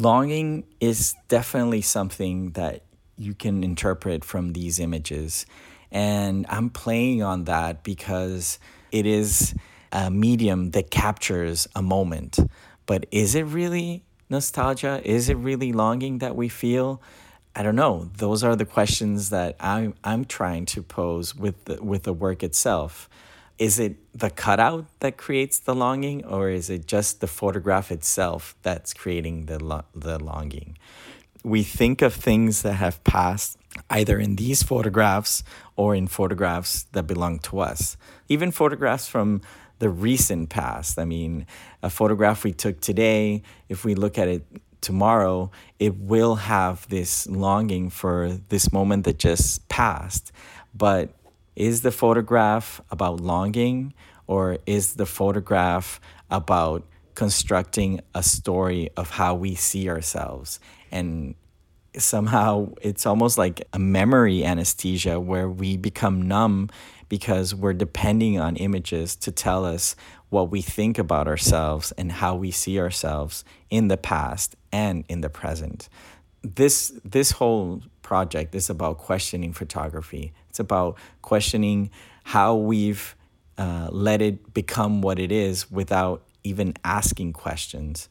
longing is definitely something that you can interpret from these images. And I'm playing on that because it is a medium that captures a moment. But is it really nostalgia? Is it really longing that we feel? I don't know. Those are the questions that I'm I'm trying to pose with the, with the work itself. Is it the cutout that creates the longing, or is it just the photograph itself that's creating the lo- the longing? We think of things that have passed either in these photographs or in photographs that belong to us. Even photographs from the recent past. I mean, a photograph we took today, if we look at it tomorrow, it will have this longing for this moment that just passed. But is the photograph about longing or is the photograph about constructing a story of how we see ourselves? And somehow it's almost like a memory anesthesia where we become numb because we're depending on images to tell us what we think about ourselves and how we see ourselves in the past and in the present. This this whole project is about questioning photography. It's about questioning how we've uh, let it become what it is without even asking questions